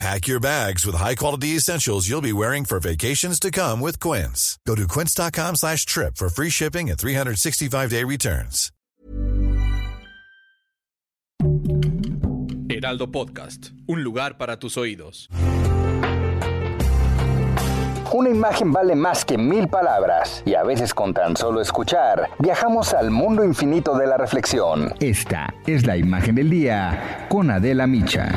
Pack your bags with high-quality essentials you'll be wearing for vacations to come with Quince. Go to quince.com slash trip for free shipping and 365-day returns. Heraldo Podcast, un lugar para tus oídos. Una imagen vale más que mil palabras y a veces con tan solo escuchar viajamos al mundo infinito de la reflexión. Esta es la imagen del día con Adela Micha.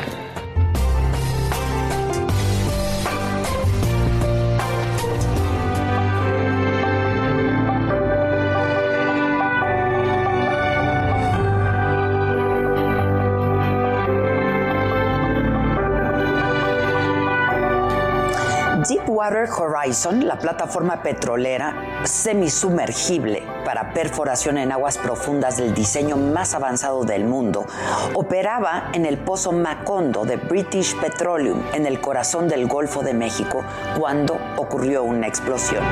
Deepwater Horizon, la plataforma petrolera semisumergible para perforación en aguas profundas del diseño más avanzado del mundo, operaba en el pozo Macondo de British Petroleum en el corazón del Golfo de México cuando ocurrió una explosión.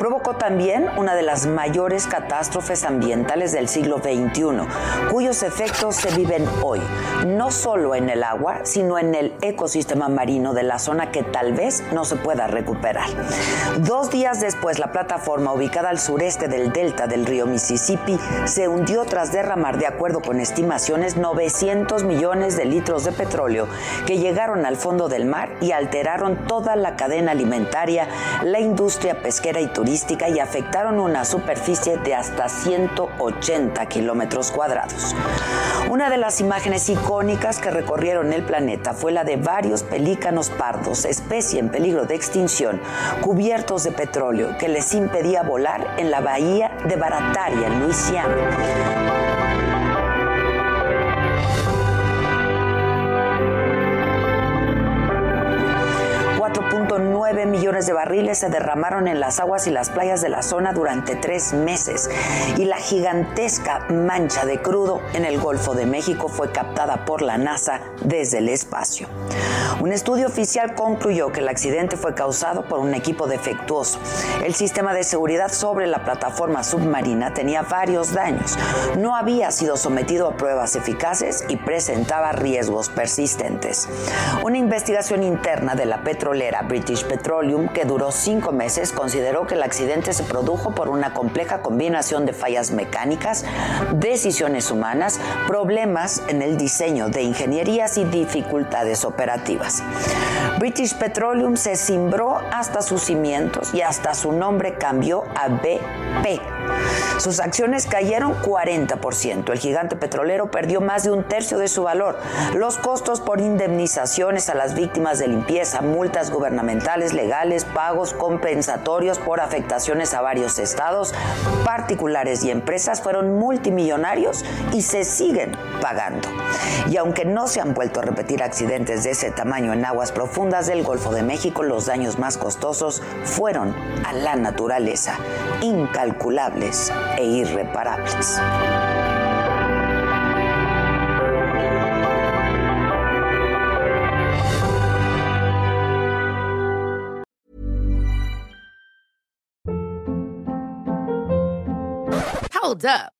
Provocó también una de las mayores catástrofes ambientales del siglo XXI, cuyos efectos se viven hoy, no solo en el agua, sino en el ecosistema marino de la zona que tal vez no se pueda recuperar. Dos días después, la plataforma ubicada al sureste del delta del río Mississippi se hundió tras derramar, de acuerdo con estimaciones, 900 millones de litros de petróleo que llegaron al fondo del mar y alteraron toda la cadena alimentaria, la industria pesquera y turística y afectaron una superficie de hasta 180 kilómetros cuadrados. Una de las imágenes icónicas que recorrieron el planeta fue la de varios pelícanos pardos, especie en peligro de extinción, cubiertos de petróleo que les impedía volar en la bahía de Barataria, en Luisiana. 4.9 millones de barriles se derramaron en las aguas y las playas de la zona durante tres meses y la gigantesca mancha de crudo en el Golfo de México fue captada por la NASA desde el espacio. Un estudio oficial concluyó que el accidente fue causado por un equipo defectuoso. El sistema de seguridad sobre la plataforma submarina tenía varios daños, no había sido sometido a pruebas eficaces y presentaba riesgos persistentes. Una investigación interna de la petrolera British Petroleum, que duró cinco meses, consideró que el accidente se produjo por una compleja combinación de fallas mecánicas, decisiones humanas, problemas en el diseño de ingenierías y dificultades operativas. British Petroleum se cimbró hasta sus cimientos y hasta su nombre cambió a BP. Sus acciones cayeron 40%. El gigante petrolero perdió más de un tercio de su valor. Los costos por indemnizaciones a las víctimas de limpieza, multas gubernamentales, legales, pagos compensatorios por afectaciones a varios estados, particulares y empresas fueron multimillonarios y se siguen pagando. Y aunque no se han vuelto a repetir accidentes de ese tamaño en aguas profundas del Golfo de México, los daños más costosos fueron a la naturaleza, incalculables e irreparables. Hold up.